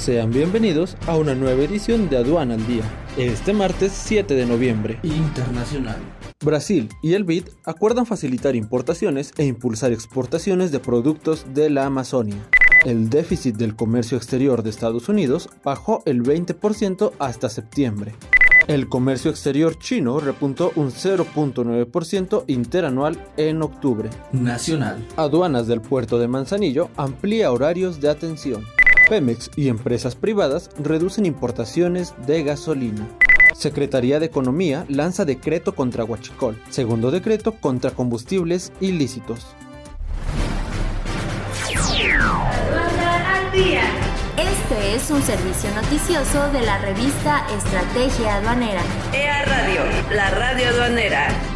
Sean bienvenidos a una nueva edición de Aduana al Día, este martes 7 de noviembre. Internacional. Brasil y el BID acuerdan facilitar importaciones e impulsar exportaciones de productos de la Amazonia. El déficit del comercio exterior de Estados Unidos bajó el 20% hasta septiembre. El comercio exterior chino repuntó un 0.9% interanual en octubre. Nacional. Aduanas del puerto de Manzanillo amplía horarios de atención. Pemex y empresas privadas reducen importaciones de gasolina. Secretaría de Economía lanza decreto contra Huachicol, segundo decreto contra combustibles ilícitos. Este es un servicio noticioso de la revista Estrategia Aduanera. EA Radio, la radio aduanera.